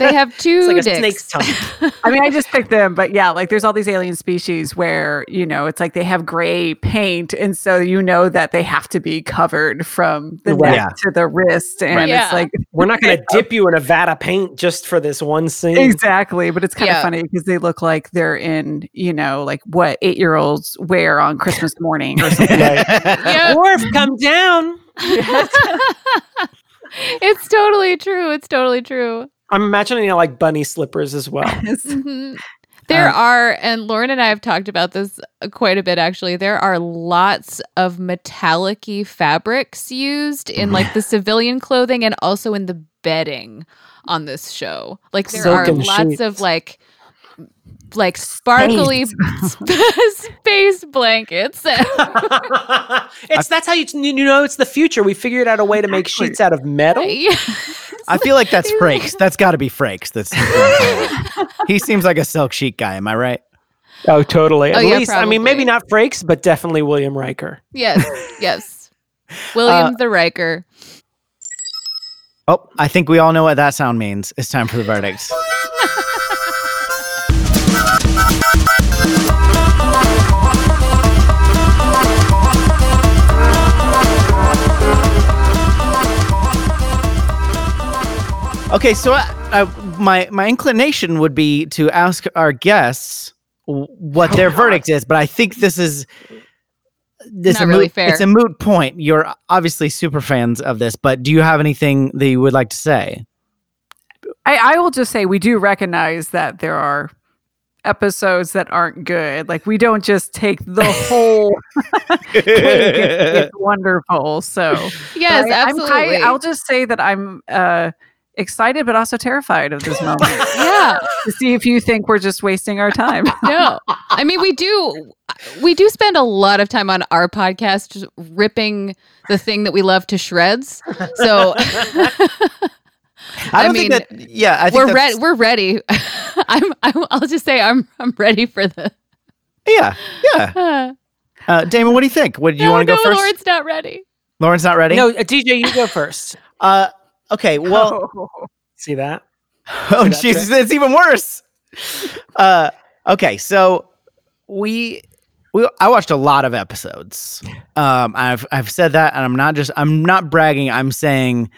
they have two it's like a snake's tongue. I mean, I just picked them, but yeah, like there's all these alien species where, you know, it's like they have gray paint. And so you know that they have to be covered from the Right. neck Yeah. to the wrist. And Yeah. it's like, We're not going to dip you in a vat of paint just for this one scene. exactly. But it's kind of Yeah. funny because they look like they're in, you know, like what eight year olds wear on Christmas morning or something. Yep. Dwarf, come down. it's totally true. It's totally true. I'm imagining you know, like bunny slippers as well. There Um, are, and Lauren and I have talked about this uh, quite a bit actually. There are lots of metallic fabrics used in like the civilian clothing and also in the bedding on this show. Like there are lots sheets. of like like sparkly space blankets. it's that's how you, you know it's the future. We figured out a way to make sheets out of metal. Yeah. I feel like that's Frakes. That's got to be Frakes. That's he seems like a silk sheet guy. Am I right? Oh, totally. At Oh, yeah, least, I mean, maybe not Frakes, but definitely William Riker. yes, yes. William Uh, the Riker. Oh, I think we all know what that sound means. It's time for the verdict. Okay, so I, I, my my inclination would be to ask our guests what their verdict is, but I think this is this Not a really moot, fair. It's a moot point. You're obviously super fans of this, but do you have anything that you would like to say? I, I will just say we do recognize that there are episodes that aren't good. Like we don't just take the whole cake. It's, it's wonderful. So Yes, But I- I'm absolutely. ki- I'll just say that I'm uh, excited, but also terrified of this moment yeah. to see if you think we're just wasting our time. no i mean we do we do spend a lot of time on our podcast just ripping the thing that we love to shreds so I I don't mean, think that. Yeah, I think we're ready we're ready i'm I'm- i'll just say i'm i'm ready for the Yeah, yeah. uh, Uh, Damon, what do you think? What do you no, want to no, go first? Lauren's not ready Lauren's not ready. No, uh, DJ, you go first. Uh, okay. Well, See that? oh Jesus, it's even worse. Uh, okay, so we we I watched a lot of episodes. Um, I've I've said that, and I'm not just I'm not bragging. I'm saying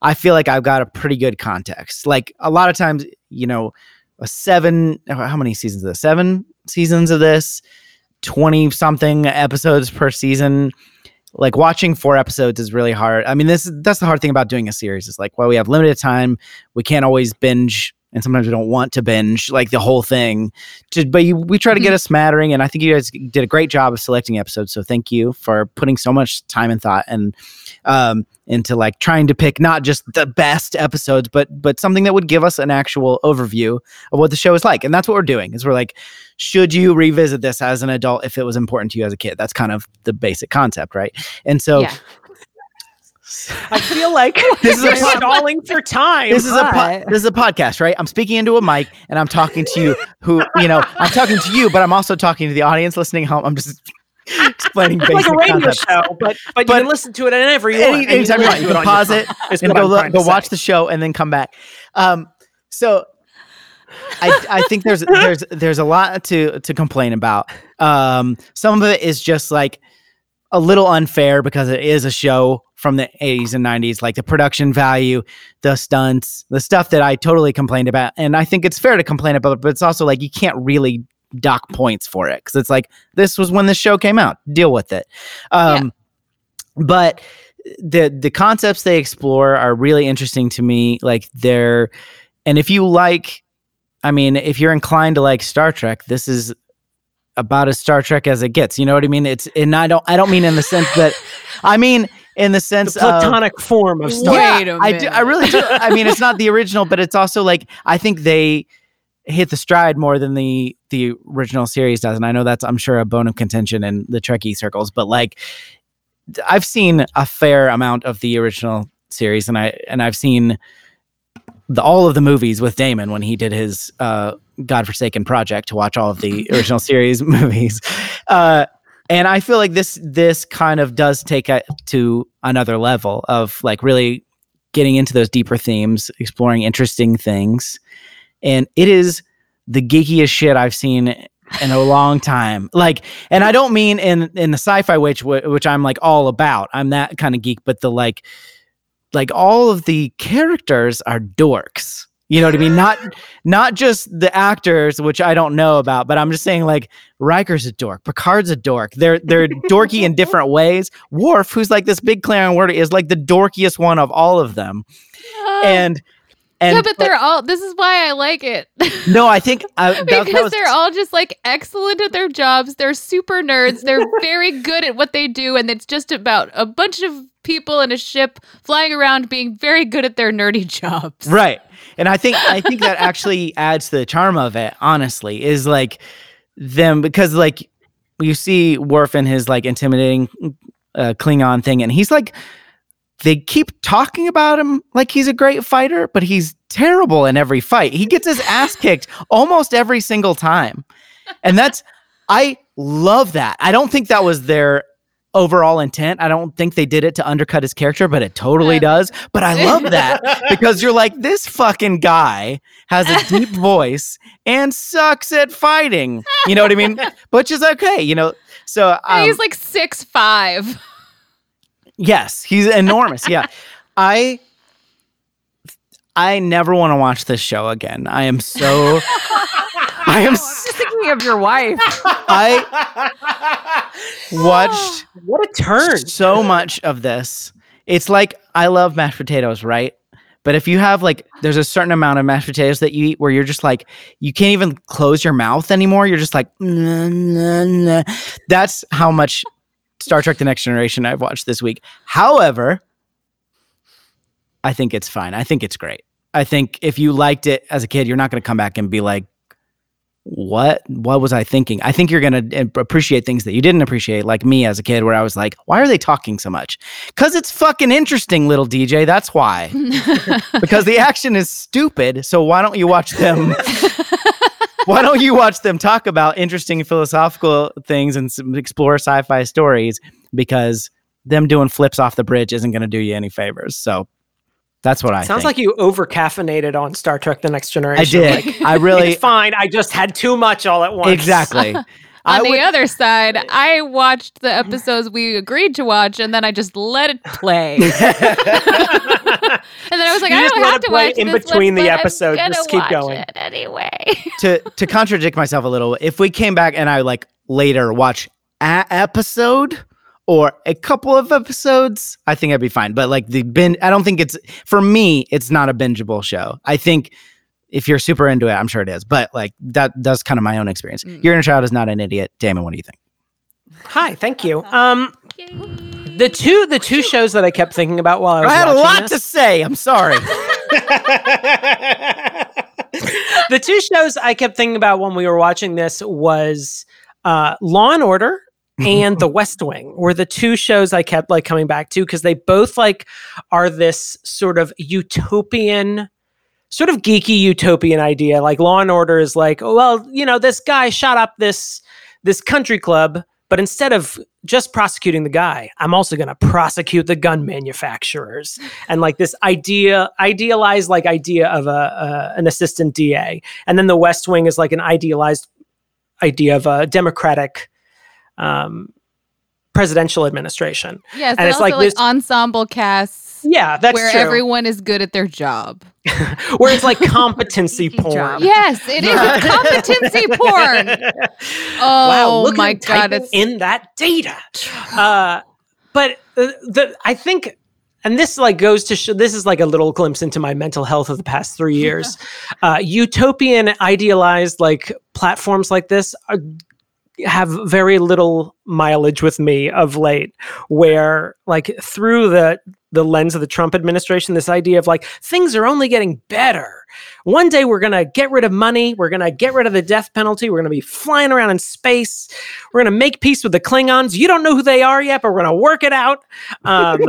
I feel like I've got a pretty good context. Like a lot of times, you know, a seven. How many seasons of this? Seven seasons of this. Twenty something episodes per season. Like watching four episodes is really hard. I mean, this that's the hard thing about doing a series. Is like, well, we have limited time. We can't always binge, and sometimes we don't want to binge like the whole thing. To, but you, we try to get a smattering, and I think you guys did a great job of selecting episodes. So thank you for putting so much time and thought and um, into like trying to pick not just the best episodes, but but something that would give us an actual overview of what the show is like. And that's what we're doing. Is we're like, should you revisit this as an adult if it was important to you as a kid? That's kind of the basic concept, right? And so. Yeah. I feel like This is a pod- stalling for time. this is a po- this is a podcast, right? I'm speaking into a mic and I'm talking to you. Who you know? I'm talking to you, but I'm also talking to the audience listening home. I'm just explaining It's basic like a radio concepts. show, but but, But you can listen to it whenever you Any, want. and anytime you want, you can pause it and go look, go watch say. the show and then come back. Um, so I I think there's there's there's a lot to to complain about. Um, some of it is just like a little unfair because it is a show from the 80s and 90s, like the production value, the stunts, the stuff that I totally complained about. And I think it's fair to complain about, but it's also like you can't really dock points for it because it's like this was when the show came out. Deal with it. Um, But the the concepts they explore are really interesting to me. Like they're, and if you like, I mean, if you're inclined to like Star Trek, this is about as Star Trek as it gets. You know what I mean? It's and I don't I don't mean in the sense that I mean in the The sense of platonic form of Star Wait a I do I really do. I mean it's not the original, but it's also like I think they hit the stride more than the the original series does. And I know that's I'm sure a bone of contention in the Trekkie circles, but like I've seen a fair amount of the original series and I and I've seen the all of the movies with Damon when he did his uh godforsaken project to watch all of the original series movies. Uh and I feel like this this kind of does take it to another level of like really getting into those deeper themes, exploring interesting things. And it is the geekiest shit I've seen in a long time. Like, and I don't mean in in the sci-fi which which I'm like all about. I'm that kind of geek, but the like like all of the characters are dorks. You know what I mean? Not not just the actors, which I don't know about, but I'm just saying like Riker's a dork, Picard's a dork. They're they're dorky in different ways. Worf, who's like this big Clarion word, is like the dorkiest one of all of them. And and yeah, but they're all. This is why I like it. no, I think I, that- that because was- they're all just like excellent at their jobs. They're super nerds. They're very good at what they do, and it's just about a bunch of people in a ship flying around being very good at their nerdy jobs. right. And i think i think that actually adds to the charm of it honestly is like them because like you see Worf in his like intimidating uh, klingon thing and he's like they keep talking about him like he's a great fighter but he's terrible in every fight. He gets his ass kicked almost every single time. And that's i love that. I don't think that was their overall intent. I don't think they did it to undercut his character but it totally does. But i love that because you're like this fucking guy has a deep voice and sucks at fighting. You know what i mean? Which is okay you know? So um, he's like six five. yes he's enormous yeah. I i never want to watch this show again. I am so i am s- Of your wife. i watched What a turn. so much of this. It's like I love mashed potatoes, right? But if you have like, there's a certain amount of mashed potatoes that you eat where you're just like, you can't even close your mouth anymore. You're just like, "Nah, nah, nah." that's how much Star Trek: The Next Generation I've watched this week. However, I think it's fine. I think it's great. I think if you liked it as a kid, you're not going to come back and be like, what what was I thinking? I think you're gonna uh, appreciate things that you didn't appreciate, like me as a kid, where I was like, why are they talking so much? Because it's fucking interesting, little DJ. That's why. because the action is stupid. So why don't you watch them? why don't you watch them talk about interesting philosophical things and explore sci-fi stories? Because them doing flips off the bridge isn't going to do you any favors. So that's what I Sounds think. like you over caffeinated on Star Trek: The Next Generation. I Generation. did. Like, I really it's fine. I just had too much all at once. exactly. I On the would- other side, I watched the episodes we agreed to watch, and then I just let it play. and then I was like, You I just don't let have it to play watch in this between one, the but episodes. Just keep watch going. it anyway. to to contradict myself a little, if we came back and I like later watch a episode or a couple of episodes, I think I'd be fine. But like the bin, I don't think it's for me. It's not a bingeable show. I think if you're super into it, I'm sure it is. But like that, that's kind of my own experience. Mm. Your inner child is not an idiot. Damon, what do you think? Hi, thank you. Um, the two the two shows that I kept thinking about while I was I had a watching lot this- to say. I'm sorry. the two shows I kept thinking about when we were watching this was uh, Law and Order and The West Wing were the two shows I kept like coming back to because they both like are this sort of utopian sort of geeky utopian idea. Like Law and Order is like oh, well you know this guy shot up this this country club but instead of just prosecuting the guy I'm also going to prosecute the gun manufacturers. And like this idea idealized like idea of a, a an assistant DA and then the West Wing is like an idealized idea of a democratic um presidential administration. Yes, And and, it's also like like, this- ensemble casts Yeah, that's where true. everyone is good at their job. where it's like competency porn. job. Yes, it is competency porn. Oh wow, look my god, it's in that data. Uh, but the, the I think, and this like goes to show. This is like a little glimpse into my mental health of the past three years. uh, utopian, idealized like platforms like this are, have very little mileage with me of late. Where like through the the lens of the Trump administration, this idea of like things are only getting better. One day we're going to get rid of money. We're going to get rid of the death penalty. We're going to be flying around in space. We're going to make peace with the Klingons. You don't know who they are yet, but we're going to work it out. Um,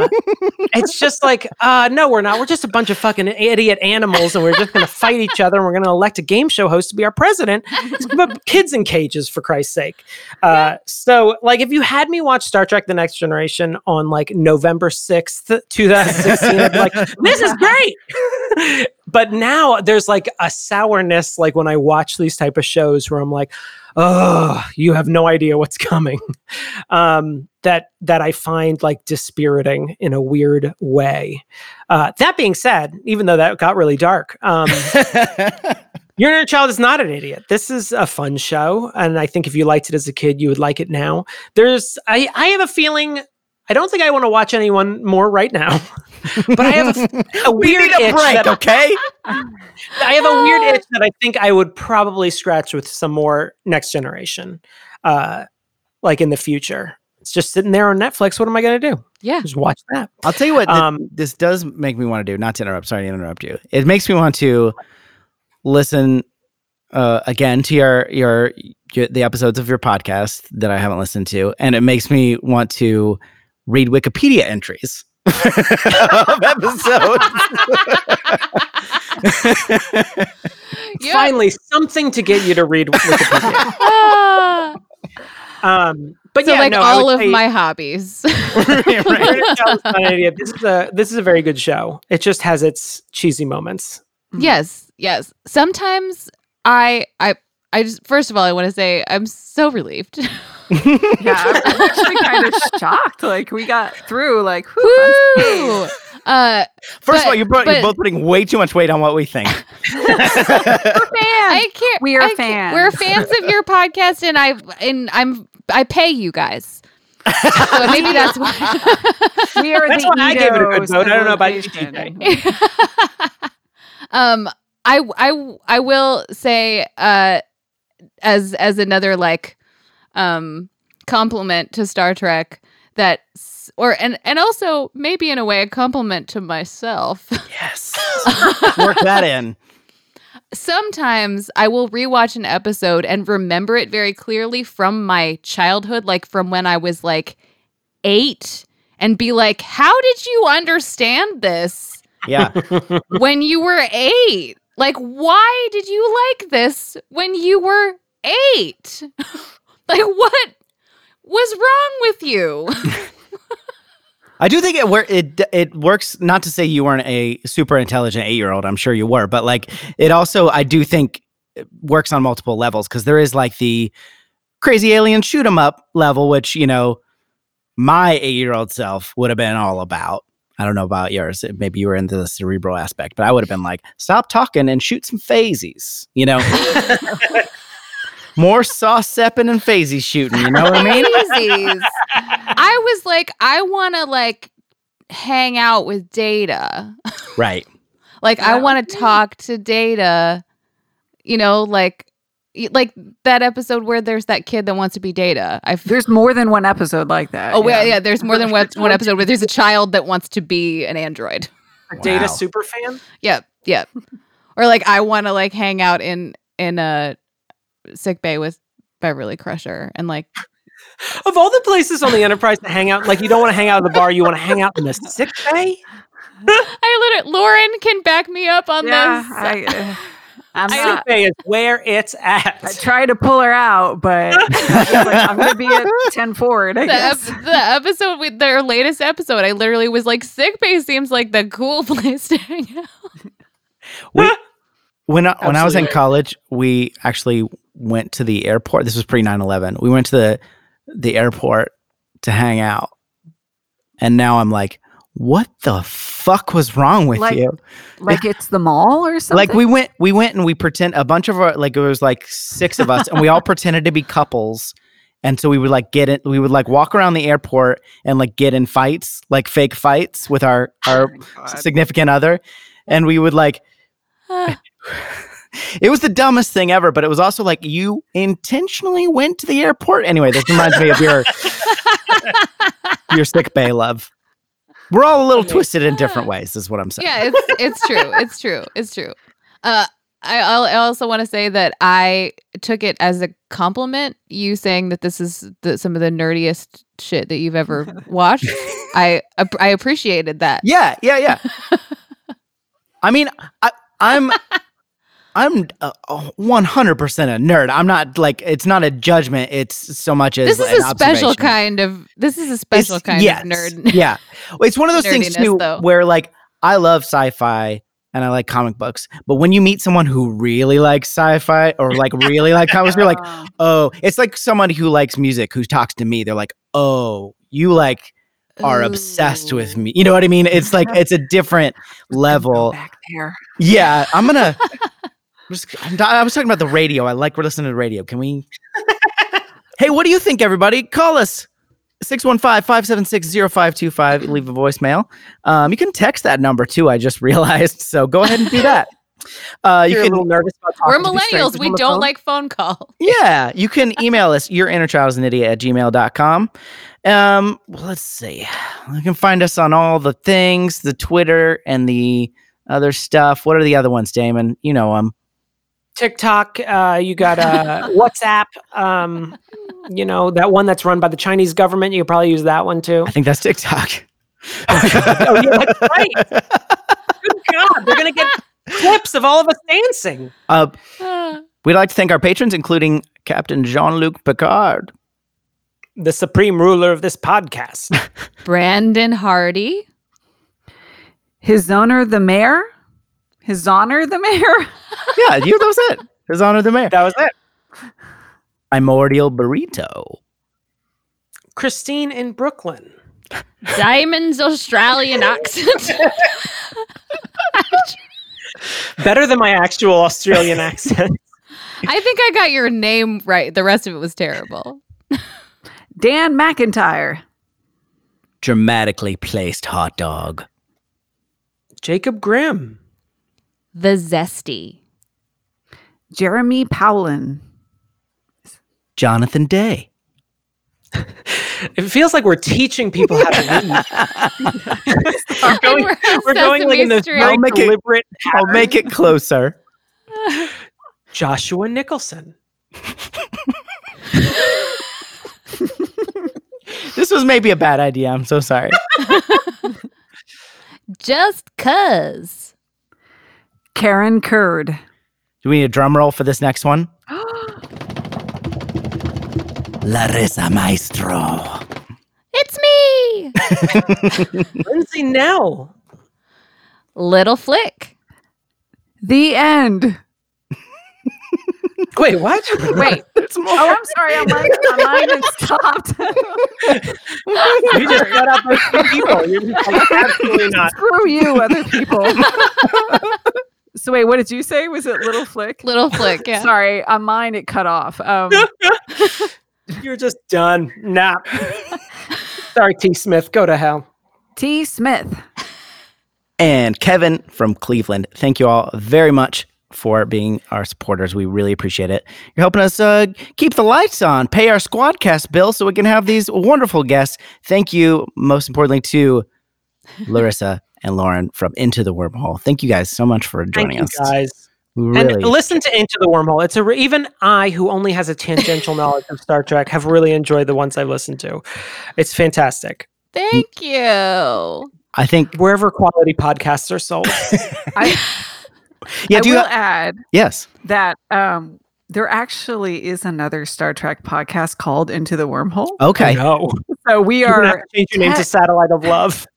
it's just like, uh, no, we're not. We're just a bunch of fucking idiot animals, and we're just going to fight each other. And we're going to elect a game show host to be our president. Let's put kids in cages, for Christ's sake. Uh, so, like, if you had me watch Star Trek: The Next Generation on like November sixth, two thousand sixteen, I'd be like, this is great. but now there's like a sourness, like when I watch these type of shows, where I'm like, oh, you have no idea what's coming. Um, that that I find like dispiriting in a weird way. Uh, that being said, even though that got really dark, um, Your Inner Child is not an idiot. This is a fun show, and I think if you liked it as a kid, you would like it now. There's, I, I have a feeling. I don't think I want to watch anyone more right now, but I have a, a weird need a itch break, that okay? I have a weird itch that I think I would probably scratch with some more Next Generation, uh, like in the future. It's just sitting there on Netflix. What am I going to do? yeah. Just watch that. I'll tell you what th- Um, this does make me want to do. Not to interrupt. Sorry to interrupt you. It makes me want to listen uh, again to your, your your the episodes of your podcast that I haven't listened to, and it makes me want to read Wikipedia entries of episodes. Yeah. Finally, something to get you to read Wikipedia. Um, but so yeah, like no, all of say- my hobbies. Your Inner Child is not an idiot. This is a this is a very good show. It just has its cheesy moments. yes, yes. Sometimes I I I just first of all I want to say I'm so relieved. Yeah, I'm I'm actually kind of shocked. Like we got through. Like whew, Woo! Uh, First of all, you're, but- you're both putting way too much weight on what we think. I can't. We are I can't- We're fans of your podcast, and I and I'm I pay you guys. So maybe that's why. we are That's the why I gave it a good vote. I don't know about you, civilization. Um, I I I will say uh, as as another like um compliment to Star Trek that or and and also maybe in a way a compliment to myself. yes. Work that in. sometimes I will rewatch an episode and remember it very clearly from my childhood, like from when I was like eight, and be like, how did you understand this Yeah. when you were eight? Like, why did you like this when you were eight? Like, what was wrong with you? I do think it wor- it it works. Not to say you weren't a super intelligent eight year old. I'm sure you were, but like it also, I do think it works on multiple levels because there is like the crazy alien shoot 'em up level, which you know my eight year old self would have been all about. I don't know about yours. Maybe you were into the cerebral aspect, but I would have been like, stop talking and shoot some phasies. You know, more sauce sepping and phasey shooting. You know what I mean? Crazies. I was like, I want to like hang out with Data. Right. Like, I want to talk to Data. You know, like. Like that episode where there's that kid that wants to be Data. I f- There's more than one episode like that. oh yeah. yeah, there's more than one, one episode where there's a child that wants to be an android. Data Wow. super fan. Yep, yep. or like I want to like hang out in in a sick bay with Beverly Crusher and like Of all the places on the Enterprise to hang out, like you don't want to hang out in the bar, you want to hang out in the sick bay. I literally Lauren can back me up on Yeah, this. I, uh, I'm I- Sick not. bay is where it's at. I tried to pull her out, but I was like, I'm gonna be at 10 forward. I the, ep- the episode with their latest episode, I literally was like, sick bay seems like the cool place to hang out. We, when I, when I was in college, we actually went to the airport. This was pre 9/11. We went to the the airport to hang out. And now I'm like, what the fuck was wrong with Like- you? Like it's the mall or something. Like we went we went and we pretend a bunch of our like it was like six of us and we all pretended to be couples. And so we would like get it we would like walk around the airport and like get in fights, like fake fights with our our significant other. And we would like it was the dumbest thing ever, but it was also like you intentionally went to the airport. Anyway, this reminds me of your your sick bay love. We're all a little twisted in different ways, is what I'm saying. yeah, it's it's true. It's true. It's true. Uh, I I'll- also want to say that I took it as a compliment. You saying that this is the, some of the nerdiest shit that you've ever watched. I I appreciated that. Yeah, yeah, yeah. I mean, I, I'm I'm hundred percent a nerd. I'm not like it's not a judgment. It's so much as This is a special kind of. This is a special It's- kind yes, of nerd. yeah, Well, it's one of those things too, though. where like I love sci-fi and I like comic books, but when you meet someone who really likes sci-fi or like really like comics, you're like, Uh, oh, it's like somebody who likes music who talks to me. They're like, oh, you like are obsessed with me. You know what I mean? It's like it's a different level. back there. Yeah, I'm gonna. I'm just, I'm, I was talking about the radio. I like we're listening to the radio. Can we? hey, what do you think, everybody? Call us 615-576-0525. Leave a voicemail. Um, you can text that number too. I just realized. So go ahead and do that. Uh, you You're can a little nervous about We're millennials. We don't phone? like phone call. Yeah, you can email us, your inner child is an idiot at gmail.com. Um, well, let's see. You can find us on all the things, the Twitter and the other stuff. What are the other ones, Damon? You know them. TikTok. Uh, you got uh, WhatsApp. Um, you know that one that's run by the Chinese government. You could probably use that one too. I think that's TikTok. oh yeah, that's right. Good God, they're gonna get clips of all of us dancing. Uh, we'd like to thank our patrons, including Captain Jean Luc Picard, The supreme ruler of this podcast. Brandon Hardy. His honor, the mayor. His honor, the mayor. Yeah, you, that was it. His honor the mayor. that was it. Primordial Burrito. Christine in Brooklyn. Diamond's Australian accent. Better than my actual Australian accent. I think I got your name right. The rest of it was terrible. Dan McIntyre. Dramatically placed hot dog. Jacob Grimm. The Zesty. Jeremy Powlin. Jonathan Day. It feels like we're teaching people how to read. we're going, we're we're going like in this very I'll make it- deliberate. I'll make it closer. Joshua Nicholson. This was maybe a bad idea. I'm so sorry. Just cuz. Karen Kurd. Do we need a drum roll for this next one? Larissa Maestro. It's me. Lindsay Nell. Little Flick. The end. Wait, what? Wait. More. Oh, I'm sorry. I'm like, my mind had stopped. You just shut up those people. You're just like, absolutely not. Screw you, other people. So wait, what did you say? Was it Little Flick? Little Flick. Yeah. Sorry, on mine it cut off. Um, You're just done. Nah. Sorry, T. Smith. Go to hell. T. Smith. and Kevin from Cleveland. Thank you all very much for being our supporters. We really appreciate it. You're helping us uh, keep the lights on, pay our Squadcast bill so we can have these wonderful guests. Thank you, most importantly, to Larissa and Lauren from Into the Wormhole. Thank you guys so much for Thank joining you, us. guys. Really, And listen to Into the Wormhole. It's a re- even I, who only has a tangential knowledge of Star Trek, have really enjoyed the ones I've listened to. It's fantastic. Thank you. I think, Wherever quality podcasts are sold. I, yeah, I do you, will add yes. that um, there actually is another Star Trek podcast called Into the Wormhole. Okay. No. So we You're going to have are to change your name to Satellite of Love.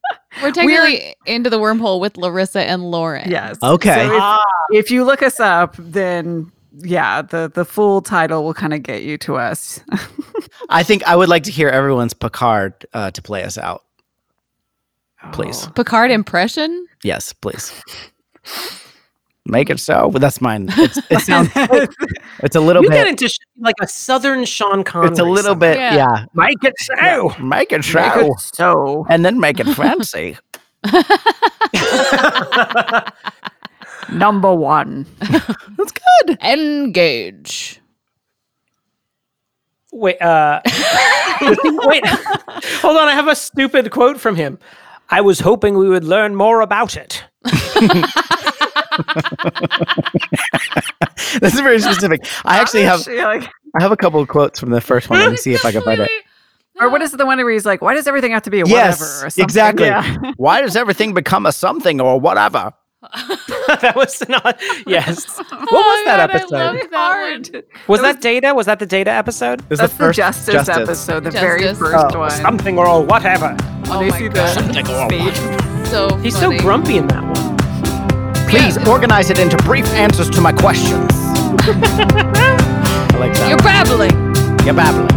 We're technically into the wormhole with Larissa and Lauren. yes. Okay. So if, Ah, if you look us up, then yeah, the the full title will kind of get you to us. I think I would like to hear everyone's Picard uh, to play us out. Please. Oh. Picard impression? Yes, please. Make it so. But that's mine. It's, it sounds. It's a little You get bit. into sh- like a southern Sean Connery. It's a little somehow. bit. Yeah. Yeah. Make it so. Make it Make so. it so. And then make it fancy. Number one. That's good. Engage. Wait, uh, wait, hold on. I have a stupid quote from him. I was hoping we would learn more about it. This is very specific. I actually have like, I have a couple of quotes from the first one. Let me see if I can find it. or what is the one where he's like, why does everything have to be a Yes, whatever? Or something? exactly. Yeah. Why does everything become a something or whatever? that was not. Yes. What Oh was that God, I episode? love that one. Hard. Was that Data? Was that the Data episode? It was That's the, Justice, episode, the very oh, first Oh, one. something or whatever. Oh they my see God. the speech. So He's funny. so grumpy in that one. Please organize it into brief answers to my questions. I like that. You're babbling. You're babbling.